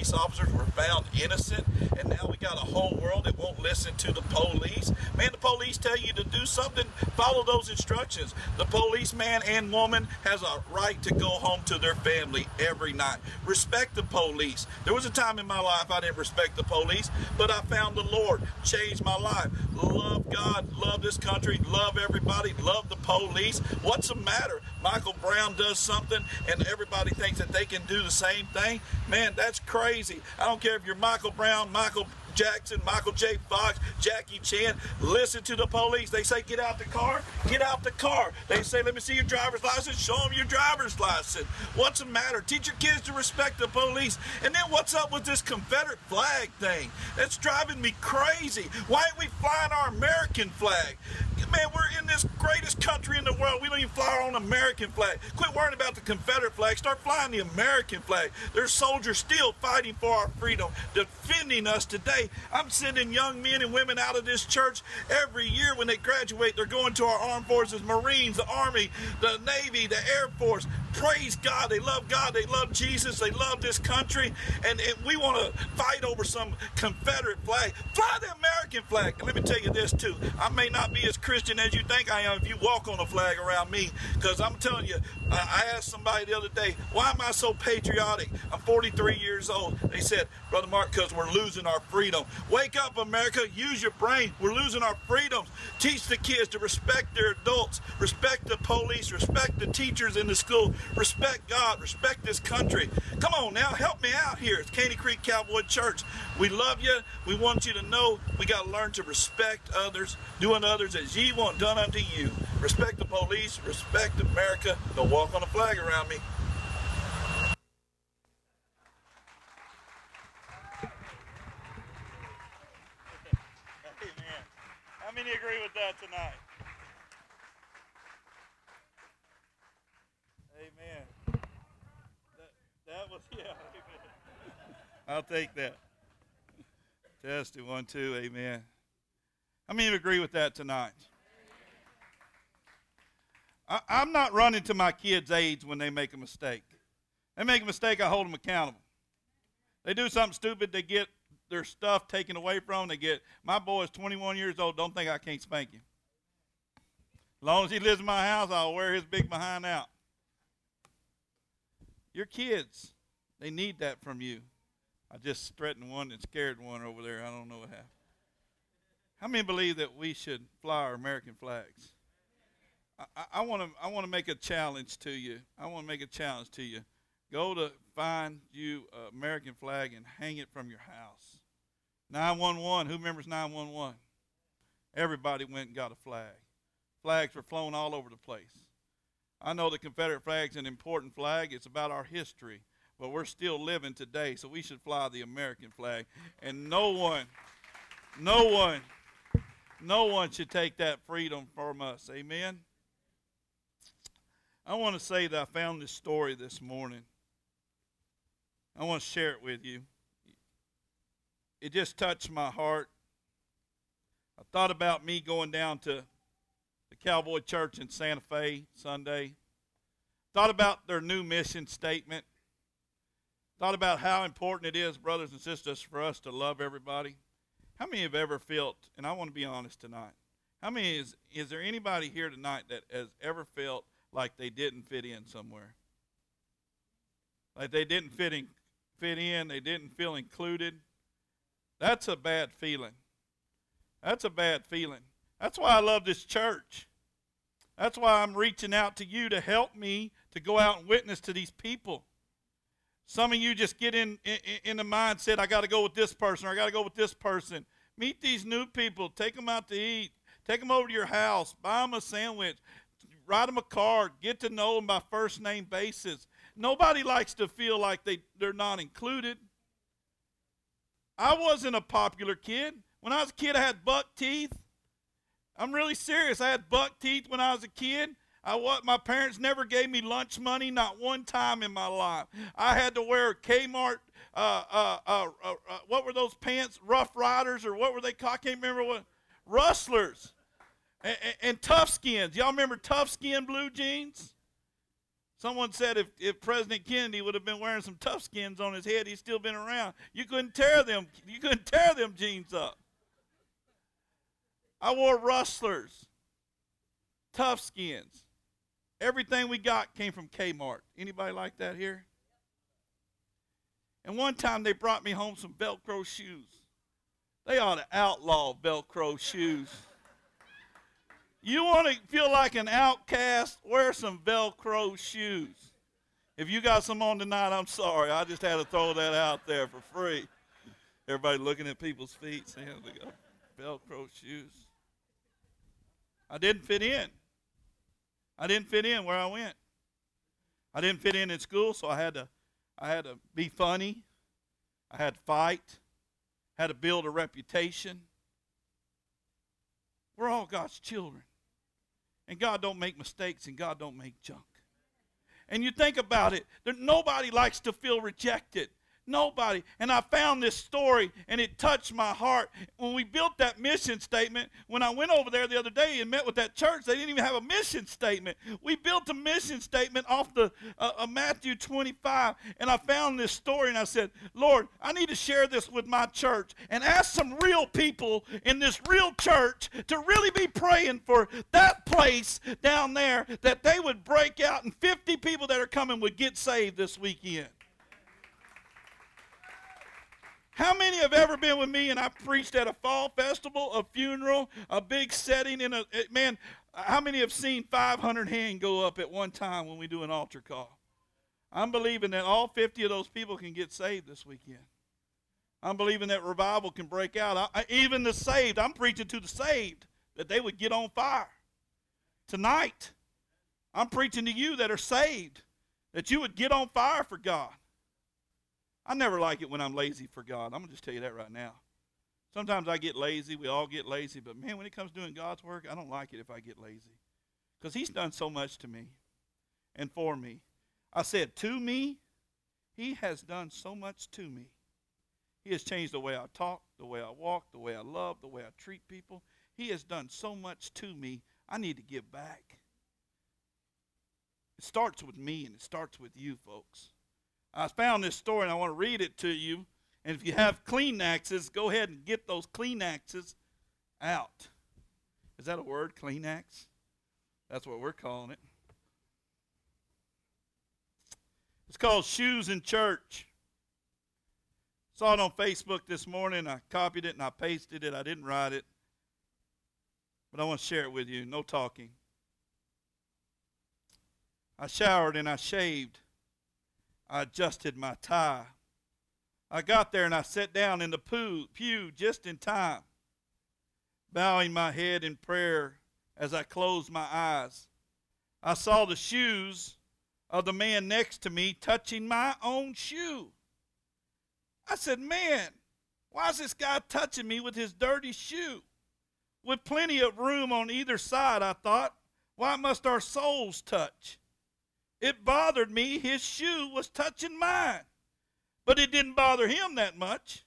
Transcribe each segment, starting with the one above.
police officers were found innocent, and now we got a whole world that won't listen to the police. Man, the police tell you to do something, follow those instructions. The policeman and woman has a right to go home to their family every night. Respect the police. There was a time in my life I didn't respect the police, but I found the Lord, changed my life. Love God, love this country, love everybody, love the police. What's the matter? Michael Brown does something and everybody thinks that they can do the same thing. Man, that's crazy. I don't care if you're Michael Brown, Michael Jackson, Michael J. Fox, Jackie Chan. Listen to the police. They say, get out the car, get out the car. They say, let me see your driver's license, show them your driver's license. What's the matter? Teach your kids to respect the police. And then what's up with this Confederate flag thing? That's driving me crazy. Why ain't we flying our American flag? Man, we're in this greatest country in the world. We don't even fly our own American flag. Quit worrying about the Confederate flag. Start flying the American flag. There's soldiers still fighting for our freedom, defending us today. I'm sending young men and women out of this church every year when they graduate. They're going to our armed forces, Marines, the Army, the Navy, the Air Force. Praise God. They love God. They love Jesus. They love this country. And, and we want to fight over some Confederate flag. Fly the American flag. Let me tell you this, too. I may not be as Christian as you think I am if you walk on a flag around me. Because I'm telling you, I asked somebody the other day, why am I so patriotic? I'm 43 years old. They said, Brother Mark, because we're losing our freedom. Wake up, America. Use your brain. We're losing our freedoms. Teach the kids to respect their adults, respect the police, respect the teachers in the school, respect God, respect this country. Come on now, help me out here. It's Caney Creek Cowboy Church. We love you. We want you to know we got to learn to respect others, doing others as ye want done unto you. Respect the police, respect America. Don't walk on a flag around me. Amen. How many agree with that tonight? Amen. That, that was, yeah, amen. I'll take that. Testing one, two, amen. How many agree with that tonight? I, I'm not running to my kids' aids when they make a mistake. They make a mistake, I hold them accountable. They do something stupid, they get their stuff taken away from them. They get my boy is 21 years old. Don't think I can't spank him. As long as he lives in my house, I'll wear his big behind out. Your kids, they need that from you. I just threatened one and scared one over there. I don't know what happened. How many believe that we should fly our American flags? I want to I want to make a challenge to you. I want to make a challenge to you. Go to find you an American flag and hang it from your house. 911, who remembers 911? Everybody went and got a flag. Flags were flown all over the place. I know the Confederate flag's an important flag. It's about our history, but we're still living today, so we should fly the American flag. And no one, no one, no one should take that freedom from us. Amen. I want to say that I found this story this morning. I want to share it with you. It just touched my heart. I thought about me going down to the Cowboy Church in Santa Fe Sunday. Thought about their new mission statement. Thought about how important it is, brothers and sisters, for us to love everybody. How many have ever felt, and I want to be honest tonight, how many is, is there anybody here tonight that has ever felt like they didn't fit in somewhere. Like they didn't fit in, fit in, they didn't feel included. That's a bad feeling. That's a bad feeling. That's why I love this church. That's why I'm reaching out to you to help me to go out and witness to these people. Some of you just get in in, in the mindset, I got to go with this person or I got to go with this person. Meet these new people, take them out to eat, take them over to your house, buy them a sandwich, write them a card, get to know them by first name basis. Nobody likes to feel like they, they're not included. I wasn't a popular kid. When I was a kid, I had buck teeth. I'm really serious. I had buck teeth when I was a kid. I what my parents never gave me lunch money, not one time in my life. I had to wear Kmart. Uh, uh, uh, uh, uh what were those pants? Rough Riders or what were they called? I can't remember what. Rustlers and, and, tough skins. Y'all remember tough skin blue jeans? Someone said if, if President Kennedy would have been wearing some tough skins on his head, he'd still been around. You couldn't tear them. You couldn't tear them jeans up. I wore rustlers, tough skins. Everything we got came from Kmart. Anybody like that here? And one time they brought me home some Velcro shoes. They ought to outlaw Velcro shoes. You want to feel like an outcast? Wear some Velcro shoes. If you got some on tonight, I'm sorry. I just had to throw that out there for free. Everybody looking at people's feet saying they got Velcro shoes. I didn't fit in. I didn't fit in where I went. I didn't fit in in school, so I had to I had to be funny. I had to fight. Had to build a reputation. We're all God's children. And God don't make mistakes and God don't make junk. And you think about it, nobody likes to feel rejected. Nobody. And I found this story and it touched my heart. When we built that mission statement, when I went over there the other day and met with that church, they didn't even have a mission statement. We built a mission statement off the uh, uh, Matthew 25 and I found this story and I said, "Lord, I need to share this with my church and ask some real people in this real church to really be praying for that place down there that they would break out and 50 people that are coming would get saved this weekend." How many have ever been with me and I preached at a fall festival, a funeral, a big setting in a eh, man? How many have seen 500 hand go up at one time when we do an altar call? I'm believing that all 50 of those people can get saved this weekend. I'm believing that revival can break out. I, even the saved, I'm preaching to the saved that they would get on fire. Tonight, I'm preaching to you that are saved that you would get on fire for God. I never like it when I'm lazy for God. I'm going to just tell you that right now. Sometimes I get lazy. We all get lazy. But man, when it comes to doing God's work, I don't like it if I get lazy. Because He's done so much to me and for me. I said, to me, He has done so much to me. He has changed the way I talk, the way I walk, the way I love, the way I treat people. He has done so much to me. I need to give back. It starts with me and it starts with you, folks. I found this story and I want to read it to you. And if you have Kleenexes, go ahead and get those Kleenexes out. Is that a word, Kleenex? That's what we're calling it. It's called Shoes in Church. Saw it on Facebook this morning. I copied it and I pasted it. I didn't write it. But I want to share it with you. No talking. I showered and I shaved. I adjusted my tie. I got there and I sat down in the pew just in time, bowing my head in prayer as I closed my eyes. I saw the shoes of the man next to me touching my own shoe. I said, Man, why is this guy touching me with his dirty shoe? With plenty of room on either side, I thought, why must our souls touch? It bothered me his shoe was touching mine. But it didn't bother him that much.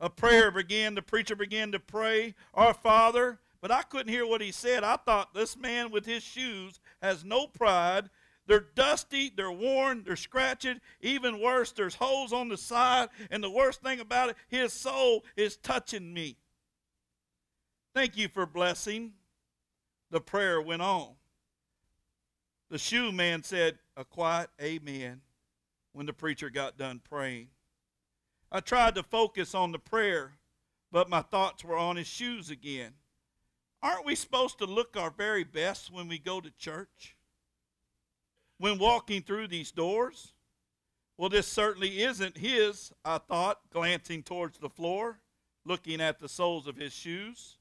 A prayer began, the preacher began to pray, Our Father, but I couldn't hear what he said. I thought this man with his shoes has no pride. They're dusty, they're worn, they're scratched. Even worse, there's holes on the side. And the worst thing about it, his soul is touching me. Thank you for blessing. The prayer went on. The shoe man said a quiet amen when the preacher got done praying. I tried to focus on the prayer, but my thoughts were on his shoes again. Aren't we supposed to look our very best when we go to church? When walking through these doors? Well, this certainly isn't his, I thought, glancing towards the floor, looking at the soles of his shoes.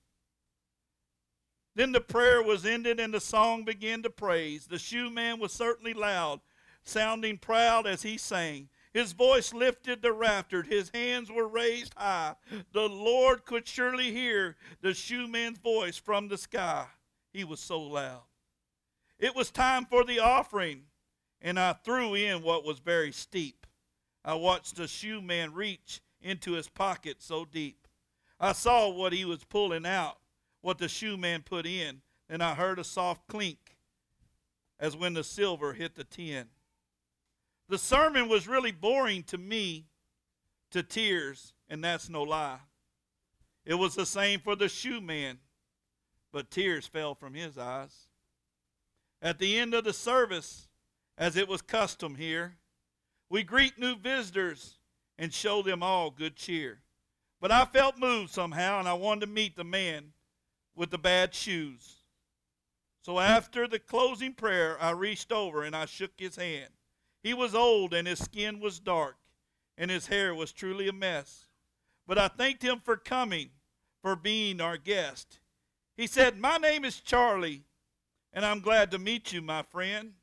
Then the prayer was ended and the song began to praise. The shoe man was certainly loud, sounding proud as he sang. His voice lifted the rafters, his hands were raised high. The Lord could surely hear the shoeman's voice from the sky. He was so loud. It was time for the offering, and I threw in what was very steep. I watched the shoeman reach into his pocket so deep. I saw what he was pulling out what the shoe man put in, and I heard a soft clink. as when the silver hit the tin. The sermon was really boring to me to tears, and that's no lie. It was the same for the shoe man, but tears fell from his eyes. At the end of the service, as it was custom here, we greet new visitors and show them all good cheer. But I felt moved somehow, and I wanted to meet the man with the bad shoes. So after the closing prayer, I reached over and I shook his hand. He was old and his skin was dark, and his hair was truly a mess. But I thanked him for coming, for being our guest. He said, My name is Charlie, and I'm glad to meet you, my friend.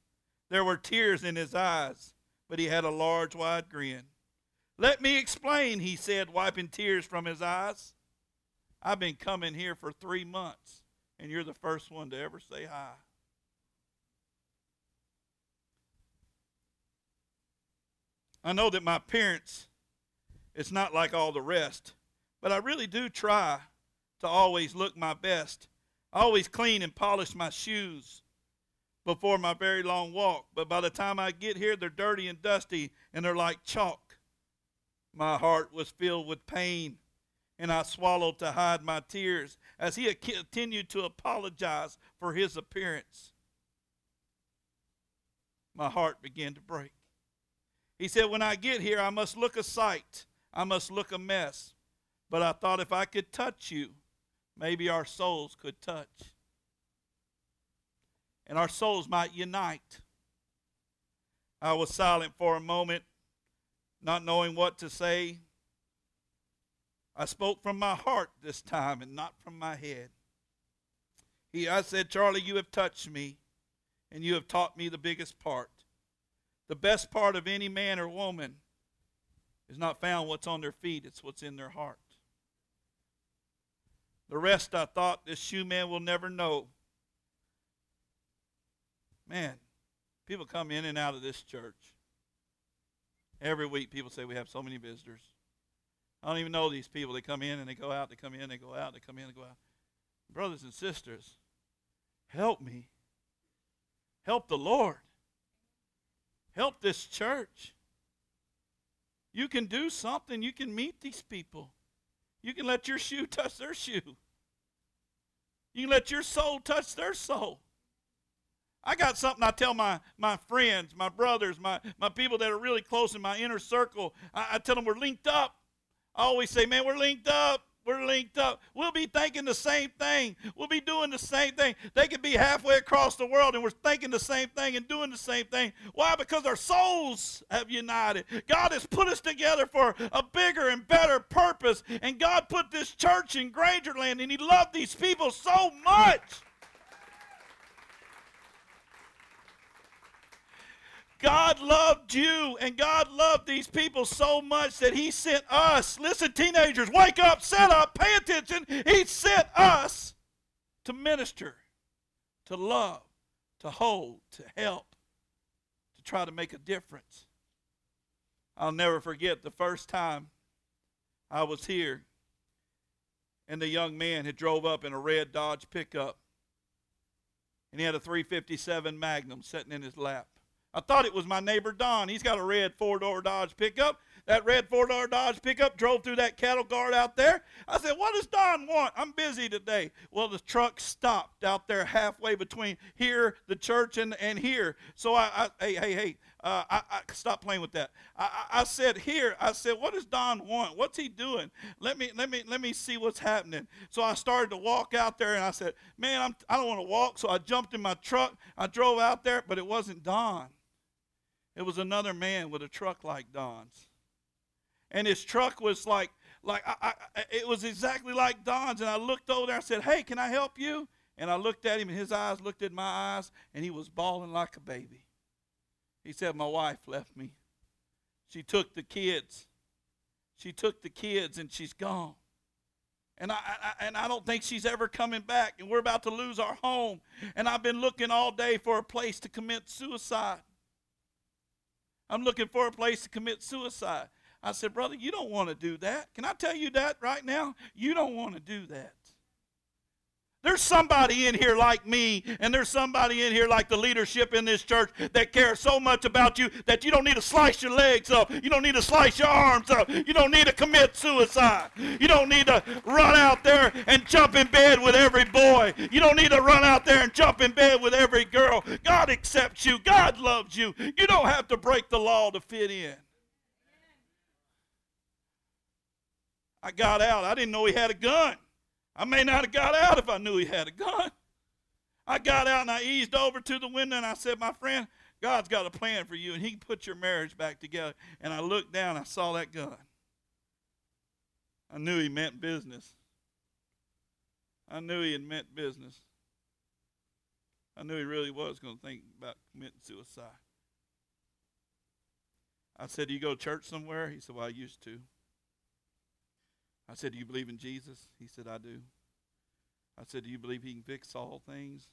There were tears in his eyes, but he had a large, wide grin. Let me explain, he said, wiping tears from his eyes. I've been coming here for three months, and you're the first one to ever say hi. I know that my appearance is not like all the rest, but I really do try to always look my best. I always clean and polish my shoes before my very long walk, but by the time I get here, they're dirty and dusty and they're like chalk. My heart was filled with pain, and I swallowed to hide my tears as he continued to apologize for his appearance. My heart began to break. He said, When I get here, I must look a sight, I must look a mess. But I thought if I could touch you, maybe our souls could touch. And our souls might unite. I was silent for a moment not knowing what to say. I spoke from my heart this time and not from my head. He, I said, Charlie, you have touched me, and you have taught me the biggest part. The best part of any man or woman is not found what's on their feet, it's what's in their heart. The rest I thought this shoe man will never know. Man, people come in and out of this church. Every week, people say we have so many visitors. I don't even know these people. They come in and they go out. They come in, and they go out. They come in, they go out. Brothers and sisters, help me. Help the Lord. Help this church. You can do something. You can meet these people. You can let your shoe touch their shoe. You can let your soul touch their soul. I got something I tell my, my friends, my brothers, my, my people that are really close in my inner circle. I, I tell them we're linked up. I always say, man, we're linked up. We're linked up. We'll be thinking the same thing. We'll be doing the same thing. They could be halfway across the world and we're thinking the same thing and doing the same thing. Why? Because our souls have united. God has put us together for a bigger and better purpose. And God put this church in Grangerland and He loved these people so much. God loved you and God loved these people so much that He sent us. Listen, teenagers, wake up, set up, pay attention. He sent us to minister, to love, to hold, to help, to try to make a difference. I'll never forget the first time I was here and the young man had drove up in a red Dodge pickup and he had a 357 Magnum sitting in his lap. I thought it was my neighbor Don. He's got a red four door Dodge pickup. That red four door Dodge pickup drove through that cattle guard out there. I said, What does Don want? I'm busy today. Well, the truck stopped out there halfway between here, the church, and, and here. So I, I hey, hey, hey, uh, I, I stop playing with that. I, I, I said, Here, I said, What does Don want? What's he doing? Let me, let me, let me see what's happening. So I started to walk out there and I said, Man, I'm, I don't want to walk. So I jumped in my truck. I drove out there, but it wasn't Don. It was another man with a truck like Don's. And his truck was like, like I, I, it was exactly like Don's. And I looked over there and I said, Hey, can I help you? And I looked at him, and his eyes looked at my eyes, and he was bawling like a baby. He said, My wife left me. She took the kids. She took the kids, and she's gone. And I, I, and I don't think she's ever coming back. And we're about to lose our home. And I've been looking all day for a place to commit suicide. I'm looking for a place to commit suicide. I said, Brother, you don't want to do that. Can I tell you that right now? You don't want to do that. There's somebody in here like me, and there's somebody in here like the leadership in this church that cares so much about you that you don't need to slice your legs up. You don't need to slice your arms up. You don't need to commit suicide. You don't need to run out there and jump in bed with every boy. You don't need to run out there and jump in bed with every girl. God accepts you, God loves you. You don't have to break the law to fit in. I got out. I didn't know he had a gun. I may not have got out if I knew he had a gun. I got out and I eased over to the window and I said, My friend, God's got a plan for you and He can put your marriage back together. And I looked down, I saw that gun. I knew He meant business. I knew He had meant business. I knew He really was going to think about committing suicide. I said, Do you go to church somewhere? He said, Well, I used to. I said, Do you believe in Jesus? He said, I do. I said, Do you believe he can fix all things?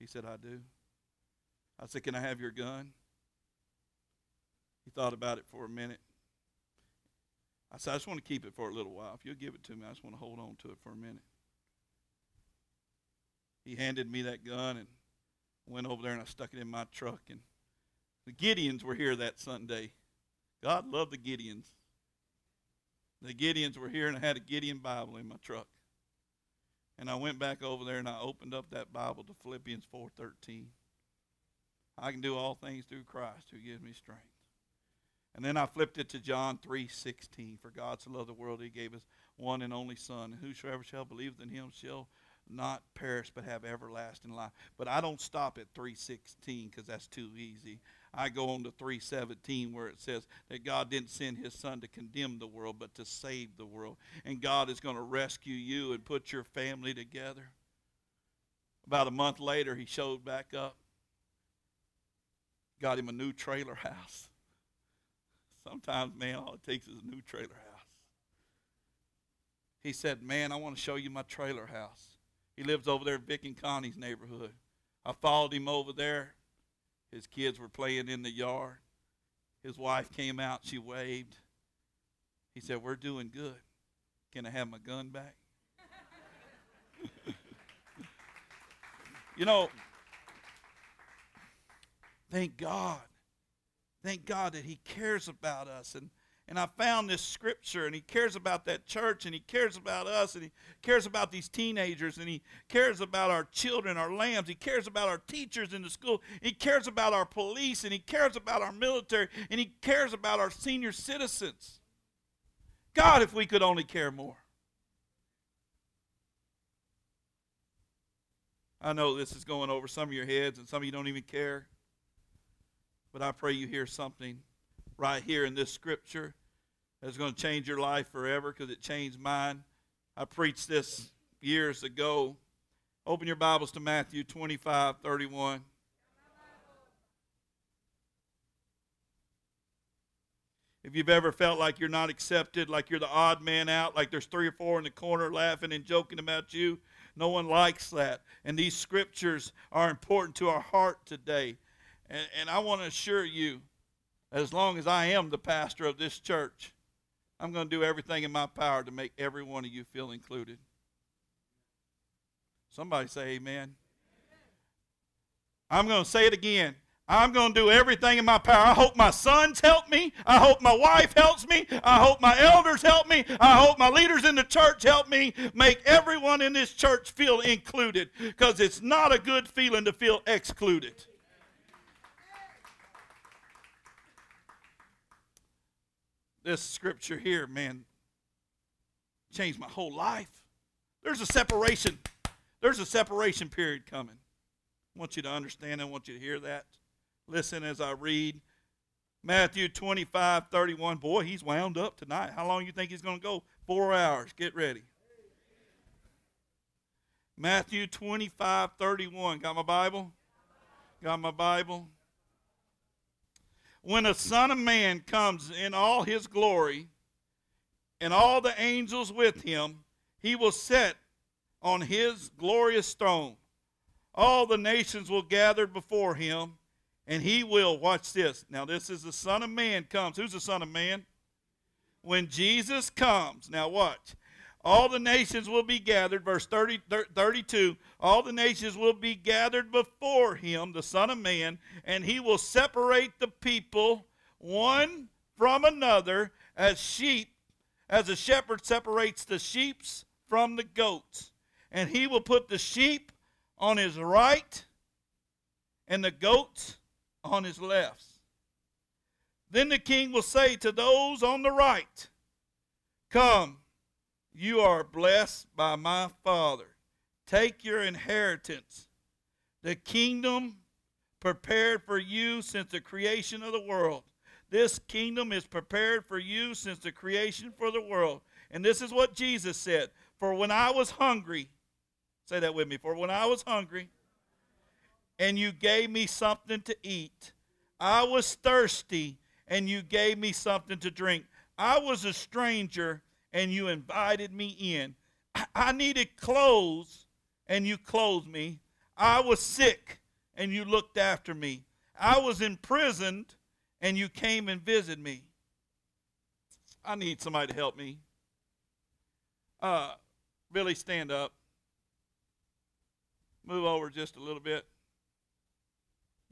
He said, I do. I said, Can I have your gun? He thought about it for a minute. I said, I just want to keep it for a little while. If you'll give it to me, I just want to hold on to it for a minute. He handed me that gun and went over there and I stuck it in my truck. And the Gideons were here that Sunday. God loved the Gideons. The Gideons were here, and I had a Gideon Bible in my truck. And I went back over there and I opened up that Bible to Philippians 4:13. I can do all things through Christ who gives me strength. And then I flipped it to John 3:16. For God so loved the world he gave us one and only son, and whosoever shall believe in him shall not perish but have everlasting life. But I don't stop at 316 because that's too easy. I go on to 317 where it says that God didn't send his son to condemn the world but to save the world. And God is going to rescue you and put your family together. About a month later, he showed back up. Got him a new trailer house. Sometimes, man, all it takes is a new trailer house. He said, Man, I want to show you my trailer house. He lives over there in Vic and Connie's neighborhood. I followed him over there. His kids were playing in the yard. His wife came out. She waved. He said, We're doing good. Can I have my gun back? you know, thank God. Thank God that He cares about us. And and I found this scripture, and he cares about that church, and he cares about us, and he cares about these teenagers, and he cares about our children, our lambs. He cares about our teachers in the school. He cares about our police, and he cares about our military, and he cares about our senior citizens. God, if we could only care more. I know this is going over some of your heads, and some of you don't even care. But I pray you hear something right here in this scripture that's going to change your life forever because it changed mine. I preached this years ago. Open your Bibles to Matthew 25 31. If you've ever felt like you're not accepted, like you're the odd man out, like there's three or four in the corner laughing and joking about you, no one likes that. And these scriptures are important to our heart today. And, and I want to assure you as long as I am the pastor of this church, I'm going to do everything in my power to make every one of you feel included. Somebody say amen. I'm going to say it again. I'm going to do everything in my power. I hope my sons help me. I hope my wife helps me. I hope my elders help me. I hope my leaders in the church help me make everyone in this church feel included because it's not a good feeling to feel excluded. This scripture here, man, changed my whole life. There's a separation. There's a separation period coming. I want you to understand. I want you to hear that. Listen as I read Matthew 25, 31. Boy, he's wound up tonight. How long you think he's going to go? Four hours. Get ready. Matthew 25, 31. Got my Bible? Got my Bible? When the Son of Man comes in all his glory and all the angels with him, he will sit on his glorious throne. All the nations will gather before him, and he will, watch this. Now, this is the Son of Man comes. Who's the Son of Man? When Jesus comes, now watch. All the nations will be gathered. Verse 30, 32 All the nations will be gathered before him, the Son of Man, and he will separate the people one from another as sheep, as a shepherd separates the sheep from the goats. And he will put the sheep on his right and the goats on his left. Then the king will say to those on the right, Come, you are blessed by my Father. Take your inheritance, the kingdom prepared for you since the creation of the world. This kingdom is prepared for you since the creation for the world. And this is what Jesus said For when I was hungry, say that with me, for when I was hungry, and you gave me something to eat, I was thirsty, and you gave me something to drink. I was a stranger, and you invited me in. I needed clothes, and you clothed me. I was sick, and you looked after me. I was imprisoned, and you came and visited me. I need somebody to help me. Uh, Billy, stand up. Move over just a little bit.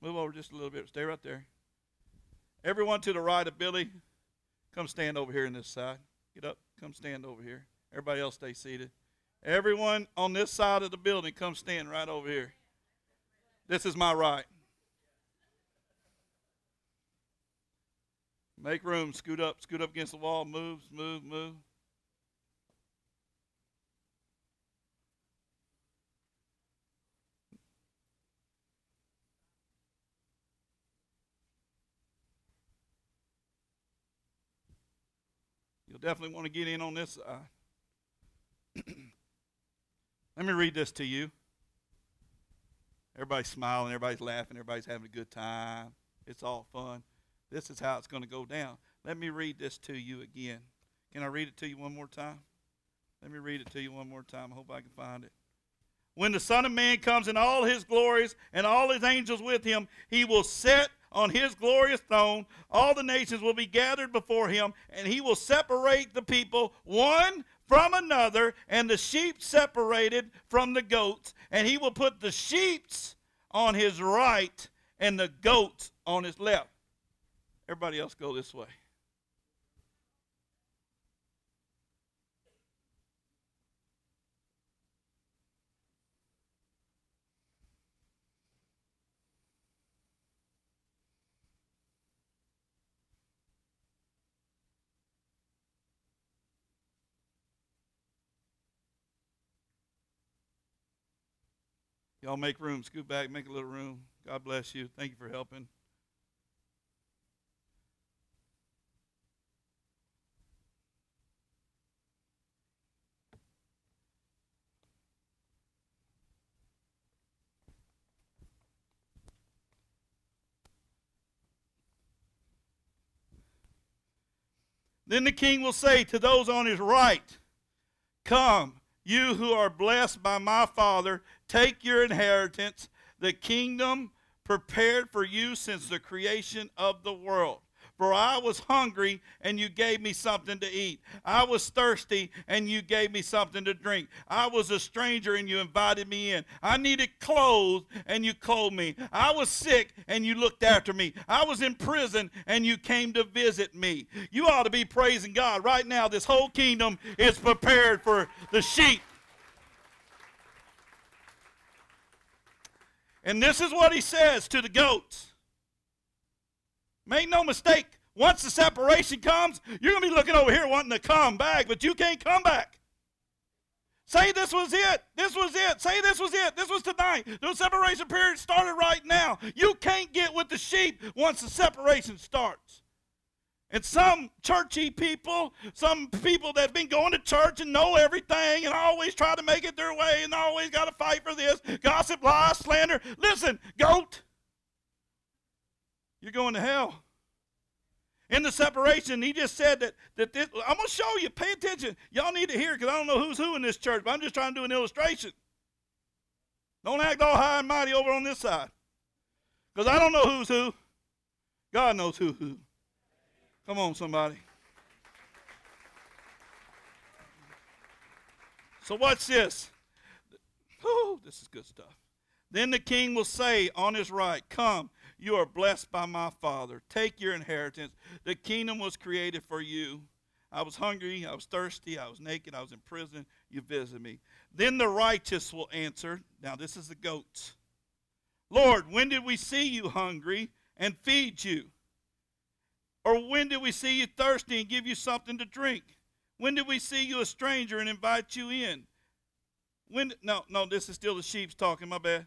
Move over just a little bit. Stay right there. Everyone to the right of Billy, come stand over here on this side. Get up. Come stand over here. Everybody else stay seated. Everyone on this side of the building, come stand right over here. This is my right. Make room. Scoot up. Scoot up against the wall. Move, move, move. You'll definitely want to get in on this uh, side. Let me read this to you. Everybody's smiling, everybody's laughing, everybody's having a good time. It's all fun. This is how it's going to go down. Let me read this to you again. Can I read it to you one more time? Let me read it to you one more time. I hope I can find it. When the Son of Man comes in all his glories and all his angels with him, he will set on his glorious throne. All the nations will be gathered before him, and he will separate the people one from another, and the sheep separated from the goats. And he will put the sheep on his right and the goats on his left. Everybody else go this way. Y'all make room. Scoot back, make a little room. God bless you. Thank you for helping. Then the king will say to those on his right, Come, you who are blessed by my Father, take your inheritance, the kingdom prepared for you since the creation of the world. For I was hungry, and you gave me something to eat. I was thirsty, and you gave me something to drink. I was a stranger, and you invited me in. I needed clothes, and you clothed me. I was sick, and you looked after me. I was in prison, and you came to visit me. You ought to be praising God. Right now, this whole kingdom is prepared for the sheep. And this is what he says to the goats. Make no mistake, once the separation comes, you're going to be looking over here wanting to come back, but you can't come back. Say this was it. This was it. Say this was it. This was tonight. The separation period started right now. You can't get with the sheep once the separation starts. And some churchy people, some people that have been going to church and know everything and always try to make it their way and always got to fight for this, gossip, lies, slander. Listen, goat, you're going to hell. In the separation, he just said that, that this, I'm going to show you. Pay attention. Y'all need to hear because I don't know who's who in this church, but I'm just trying to do an illustration. Don't act all high and mighty over on this side because I don't know who's who. God knows who who. Come on, somebody. So watch this. Oh, this is good stuff. Then the king will say on his right, Come, you are blessed by my Father. Take your inheritance. The kingdom was created for you. I was hungry, I was thirsty, I was naked, I was in prison. You visited me. Then the righteous will answer. Now, this is the goats. Lord, when did we see you hungry and feed you? Or when did we see you thirsty and give you something to drink? When did we see you a stranger and invite you in? When no, no, this is still the sheep's talking, my bad.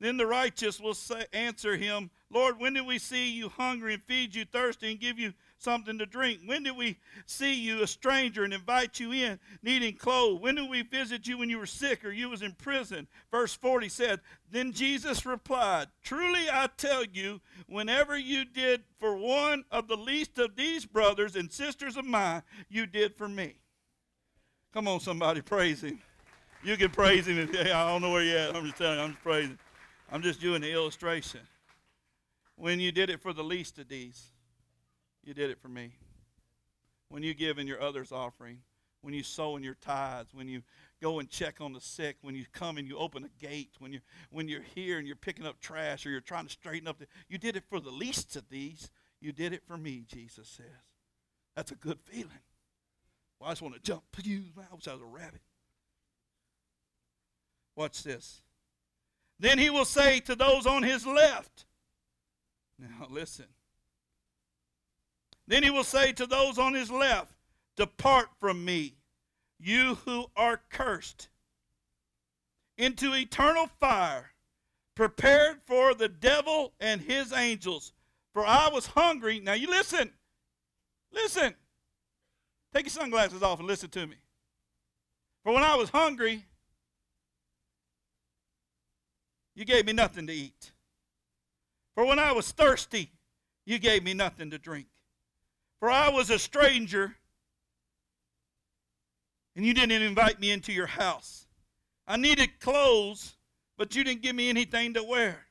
Then the righteous will say, answer him, Lord, when did we see you hungry and feed you thirsty and give you something to drink? When did we see you a stranger and invite you in needing clothes? When did we visit you when you were sick or you was in prison? Verse 40 said, Then Jesus replied, Truly I tell you, whenever you did for one of the least of these brothers and sisters of mine, you did for me. Come on, somebody, praise him. You can praise him. If, I don't know where you're at. I'm just telling you, I'm just praising. I'm just doing the illustration. When you did it for the least of these, you did it for me. When you give in your other's offering, when you sow in your tithes, when you go and check on the sick, when you come and you open a gate, when you when you're here and you're picking up trash or you're trying to straighten up the, you did it for the least of these. You did it for me, Jesus says. That's a good feeling. Well, I just want to jump. I wish I was a rabbit. Watch this. Then he will say to those on his left, now listen. Then he will say to those on his left, Depart from me, you who are cursed, into eternal fire, prepared for the devil and his angels. For I was hungry. Now you listen. Listen. Take your sunglasses off and listen to me. For when I was hungry, you gave me nothing to eat. For when I was thirsty, you gave me nothing to drink. For I was a stranger, and you didn't invite me into your house. I needed clothes, but you didn't give me anything to wear.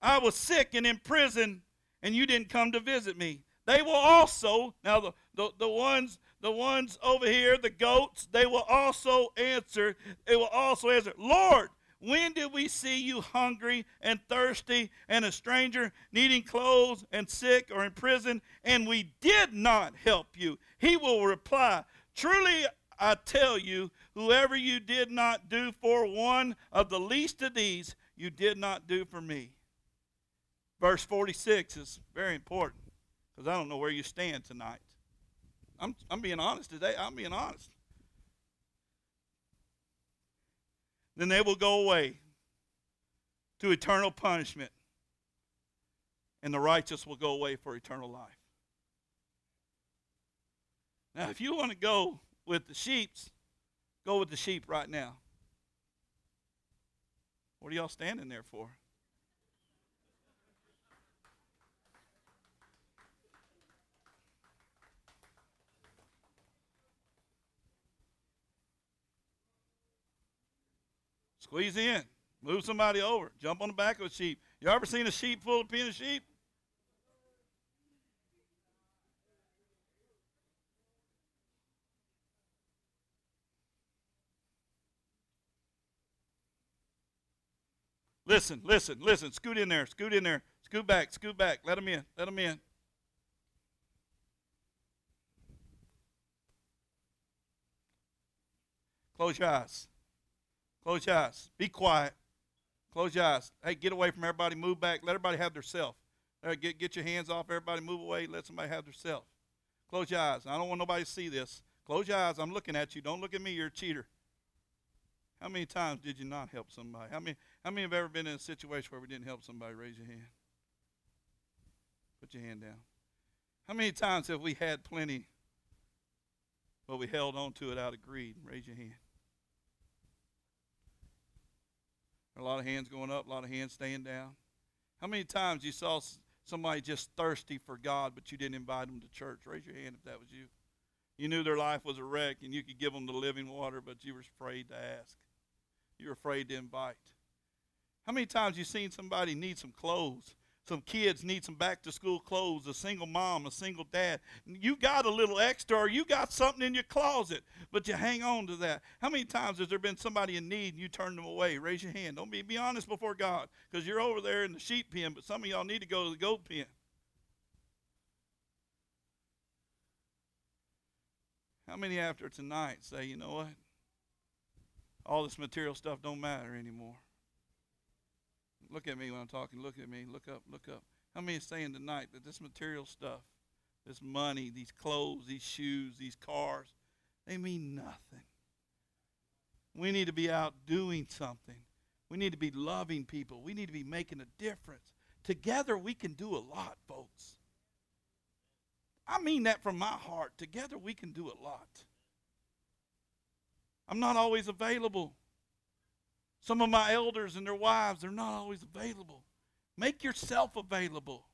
I was sick and in prison, and you didn't come to visit me. They will also, now the, the, the ones the ones over here, the goats, they will also answer, they will also answer, Lord, when did we see you hungry and thirsty and a stranger, needing clothes and sick or in prison, and we did not help you? He will reply, Truly I tell you, whoever you did not do for one of the least of these, you did not do for me. Verse 46 is very important because I don't know where you stand tonight. I'm, I'm being honest today. I'm being honest. Then they will go away to eternal punishment, and the righteous will go away for eternal life. Now, if you want to go with the sheep's, go with the sheep right now. What are y'all standing there for? Squeeze in. Move somebody over. Jump on the back of a sheep. You ever seen a sheep full of pen of sheep? Listen, listen, listen. Scoot in there. Scoot in there. Scoot back. Scoot back. Let them in. Let them in. Close your eyes. Close your eyes. Be quiet. Close your eyes. Hey, get away from everybody. Move back. Let everybody have their self. Right, get, get your hands off everybody. Move away. Let somebody have their self. Close your eyes. I don't want nobody to see this. Close your eyes. I'm looking at you. Don't look at me. You're a cheater. How many times did you not help somebody? How many, how many have ever been in a situation where we didn't help somebody? Raise your hand. Put your hand down. How many times have we had plenty, but we held on to it out of greed? Raise your hand. A lot of hands going up, a lot of hands staying down. How many times you saw somebody just thirsty for God, but you didn't invite them to church? Raise your hand if that was you. You knew their life was a wreck and you could give them the living water, but you were afraid to ask. You were afraid to invite. How many times you seen somebody need some clothes, some kids need some back to school clothes, a single mom, a single dad. You got a little extra or you got something in your closet, but you hang on to that. How many times has there been somebody in need and you turn them away? Raise your hand. Don't be, be honest before God because you're over there in the sheep pen, but some of y'all need to go to the goat pen. How many after tonight say, you know what? All this material stuff don't matter anymore. Look at me when I'm talking. Look at me. Look up. Look up. How many are saying tonight that this material stuff, this money, these clothes, these shoes, these cars, they mean nothing? We need to be out doing something. We need to be loving people. We need to be making a difference. Together, we can do a lot, folks. I mean that from my heart. Together, we can do a lot. I'm not always available. Some of my elders and their wives, they're not always available. Make yourself available.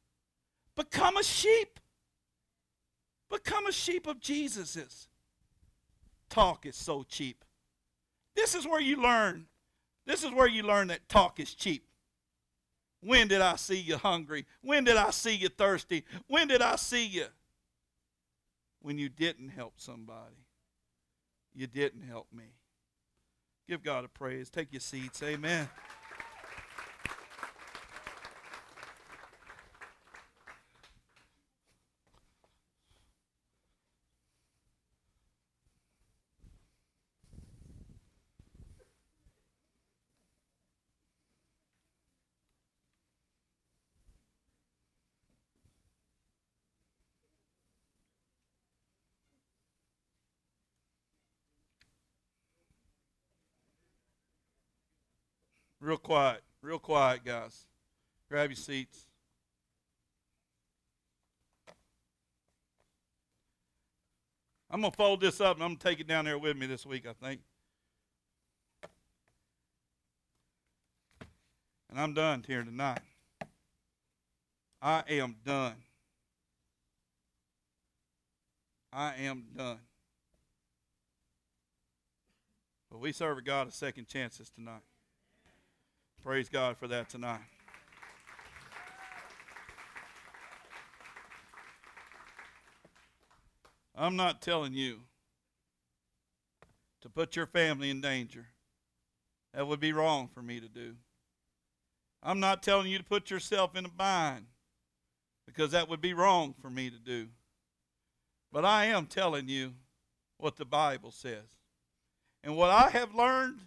Become a sheep. Become a sheep of Jesus's. Talk is so cheap. This is where you learn. This is where you learn that talk is cheap. When did I see you hungry? When did I see you thirsty? When did I see you? When you didn't help somebody. You didn't help me. Give God a praise. Take your seats. Amen. Real quiet. Real quiet, guys. Grab your seats. I'm going to fold this up and I'm going to take it down there with me this week, I think. And I'm done here tonight. I am done. I am done. But we serve a God of second chances tonight. Praise God for that tonight. I'm not telling you to put your family in danger. That would be wrong for me to do. I'm not telling you to put yourself in a bind because that would be wrong for me to do. But I am telling you what the Bible says. And what I have learned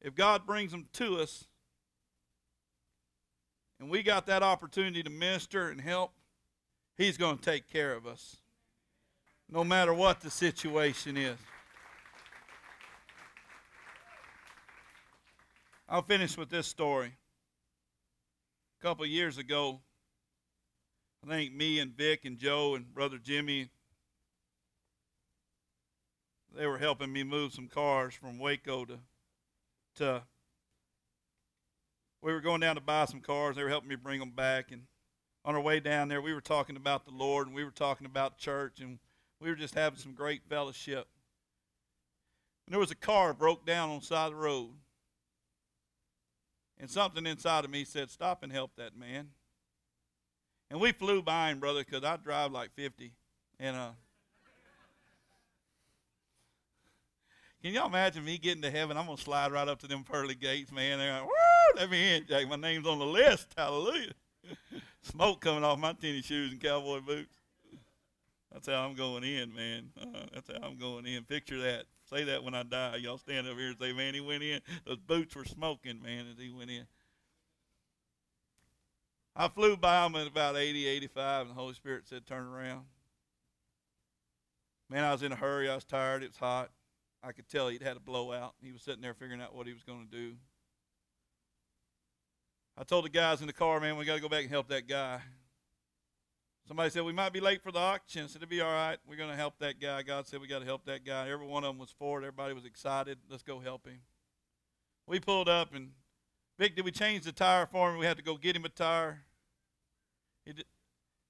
if God brings them to us and we got that opportunity to minister and help, He's going to take care of us no matter what the situation is. I'll finish with this story. A couple years ago, I think me and Vic and Joe and brother Jimmy they were helping me move some cars from Waco to uh, we were going down to buy some cars. They were helping me bring them back. And on our way down there, we were talking about the Lord and we were talking about church and we were just having some great fellowship. And there was a car broke down on the side of the road. And something inside of me said, Stop and help that man. And we flew by him, brother, because I drive like 50. And uh, Can y'all imagine me getting to heaven? I'm gonna slide right up to them pearly gates, man. They're like, "Woo, let me in, Jack. My name's on the list. Hallelujah." Smoke coming off my tennis shoes and cowboy boots. That's how I'm going in, man. Uh, that's how I'm going in. Picture that. Say that when I die. Y'all stand up here and say, "Man, he went in. Those boots were smoking, man, as he went in." I flew by him at about 80, 85, and the Holy Spirit said, "Turn around." Man, I was in a hurry. I was tired. It was hot. I could tell he'd had a blowout. He was sitting there figuring out what he was going to do. I told the guys in the car, man, we got to go back and help that guy. Somebody said, we might be late for the auction. I said, it'll be all right. We're going to help that guy. God said, we got to help that guy. Every one of them was for it. Everybody was excited. Let's go help him. We pulled up, and Vic, did we change the tire for him? We had to go get him a tire.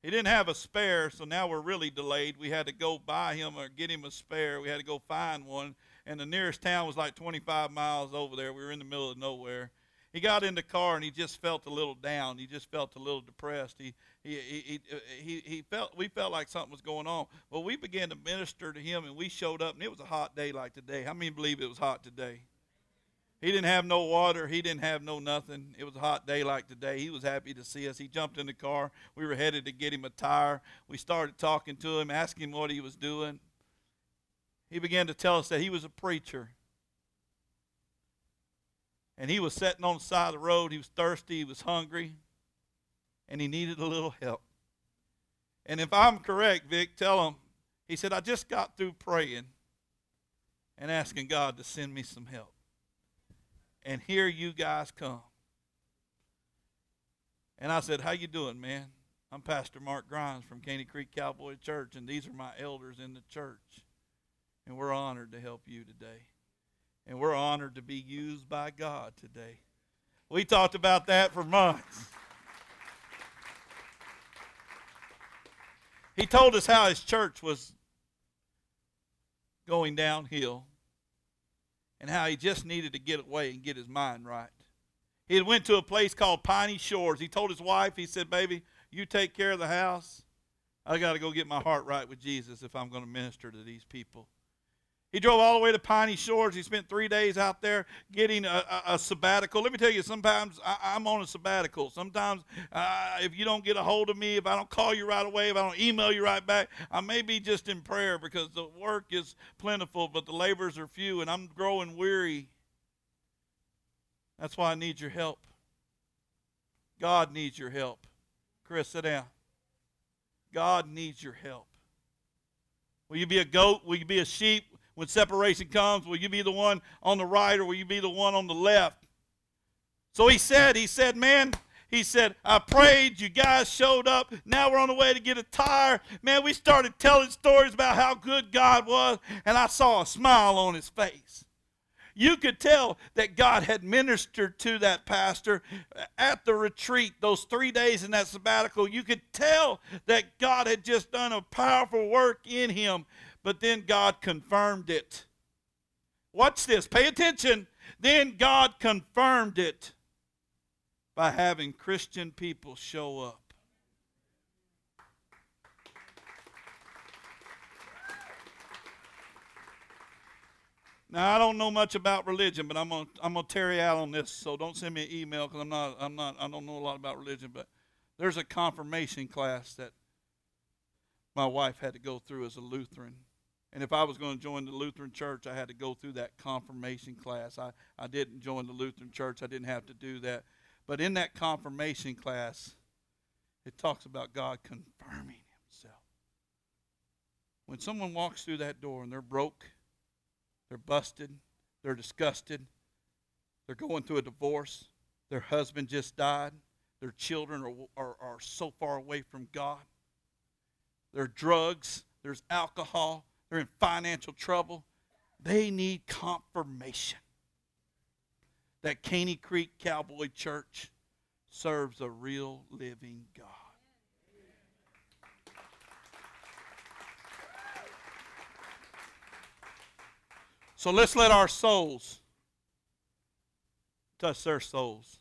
He didn't have a spare, so now we're really delayed. We had to go buy him or get him a spare. We had to go find one, and the nearest town was like 25 miles over there. We were in the middle of nowhere. he got in the car and he just felt a little down. He just felt a little depressed. He he he he, he felt we felt like something was going on. Well, we began to minister to him and we showed up and it was a hot day like today. How many believe it was hot today? He didn't have no water. He didn't have no nothing. It was a hot day like today. He was happy to see us. He jumped in the car. We were headed to get him a tire. We started talking to him, asking him what he was doing. He began to tell us that he was a preacher and he was sitting on the side of the road. He was thirsty, he was hungry, and he needed a little help. And if I'm correct, Vic, tell him, he said, I just got through praying and asking God to send me some help. And here you guys come. And I said, How you doing, man? I'm Pastor Mark Grimes from Caney Creek Cowboy Church, and these are my elders in the church. And we're honored to help you today. And we're honored to be used by God today. We talked about that for months. He told us how his church was going downhill and how he just needed to get away and get his mind right. He went to a place called Piney Shores. He told his wife, he said, "Baby, you take care of the house. I got to go get my heart right with Jesus if I'm going to minister to these people." He drove all the way to Piney Shores. He spent three days out there getting a, a, a sabbatical. Let me tell you, sometimes I, am on a sabbatical. Sometimes uh, if you don't get a hold of me, if I don't call you right away, if I don't email you right back, I may be just in prayer because the work is plentiful, but the labors are few, and I'm growing weary. That's why I need your help. God needs your help. Chris, sit down. God needs your help. Will you be a goat? Will you be a sheep? When separation comes? Will you be the one on the right or will you be the one on the left? So he said, he said, man, he said, I prayed, you guys showed up. Now we're on the way to get a tire. Man, we started telling stories about how good God was, and I saw a smile on his face. You could tell that God had ministered to that pastor at the retreat, those three days in that sabbatical. You could tell that God had just done a powerful work in him but then God confirmed it. Watch this, pay attention. Then God confirmed it by having Christian people show up. Now I don't know much about religion, but I'm gonna I'm Terry out on this, so don't send me an email because I'm not I'm not I don't know a lot about religion. But there's a confirmation class that my wife had to go through as a Lutheran, and if I was going to join the Lutheran church, I had to go through that confirmation class. I, I didn't join the Lutheran church, I didn't have to do that. But in that confirmation class, it talks about God confirming Himself. When someone walks through that door and they're broke, they're busted, they're disgusted, they're going through a divorce, their husband just died, their children are, are, are so far away from God, their drugs, there's alcohol, they're in financial trouble, they need confirmation that Caney Creek Cowboy Church serves a real living God. So let's let our souls touch their souls.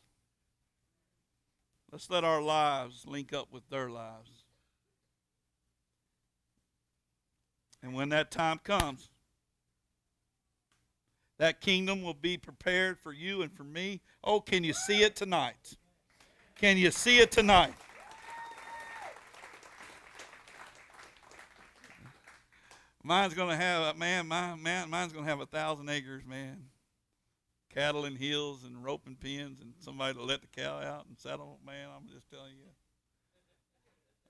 Let's let our lives link up with their lives. And when that time comes, that kingdom will be prepared for you and for me. Oh, can you see it tonight? Can you see it tonight? Mine's to have, man, my, man, mine's to have a thousand acres, man. Cattle and hills and roping pens and somebody to let the cow out and settle. Man, I'm just telling you.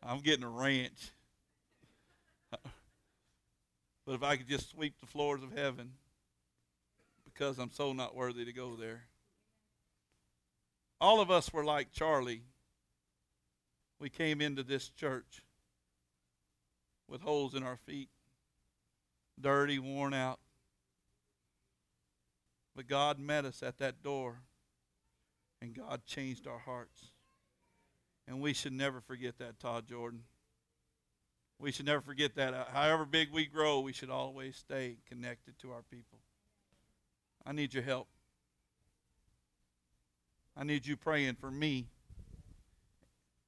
I'm getting a ranch. But if I could just sweep the floors of heaven, because I'm so not worthy to go there. All of us were like Charlie. We came into this church with holes in our feet, dirty, worn out. But God met us at that door, and God changed our hearts. And we should never forget that, Todd Jordan. We should never forget that. Uh, however big we grow, we should always stay connected to our people. I need your help. I need you praying for me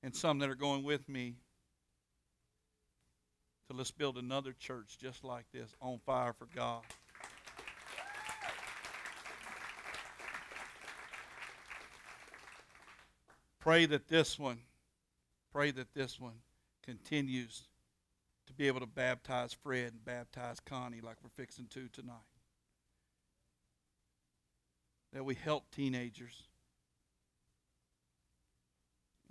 and some that are going with me to let's build another church just like this on fire for God. Pray that this one, pray that this one continues to be able to baptize Fred and baptize Connie like we're fixing to tonight. That we help teenagers.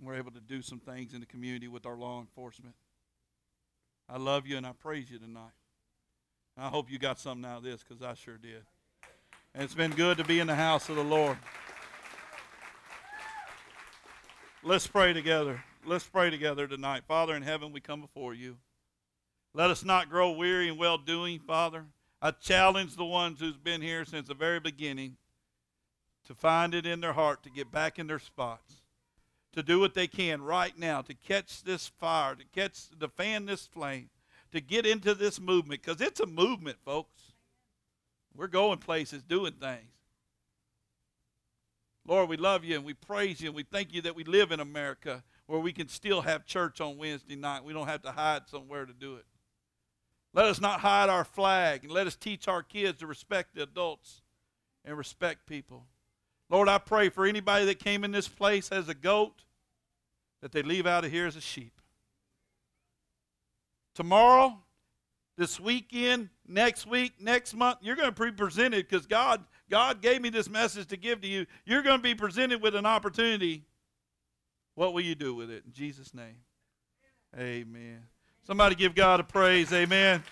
We're able to do some things in the community with our law enforcement. I love you and I praise you tonight. I hope you got something out of this because I sure did. And it's been good to be in the house of the Lord. Let's pray together. Let's pray together tonight. Father in heaven, we come before you. Let us not grow weary in well doing, Father. I challenge the ones who's been here since the very beginning to find it in their heart to get back in their spots, to do what they can right now to catch this fire, to catch to fan this flame, to get into this movement because it's a movement, folks. We're going places, doing things. Lord, we love you and we praise you and we thank you that we live in America where we can still have church on Wednesday night. We don't have to hide somewhere to do it. Let us not hide our flag and let us teach our kids to respect the adults and respect people. Lord, I pray for anybody that came in this place as a goat that they leave out of here as a sheep. Tomorrow, this weekend, next week, next month, you're going to be presented because God God gave me this message to give to you. You're going to be presented with an opportunity. What will you do with it? In Jesus' name. Amen. Somebody give God a praise. Amen.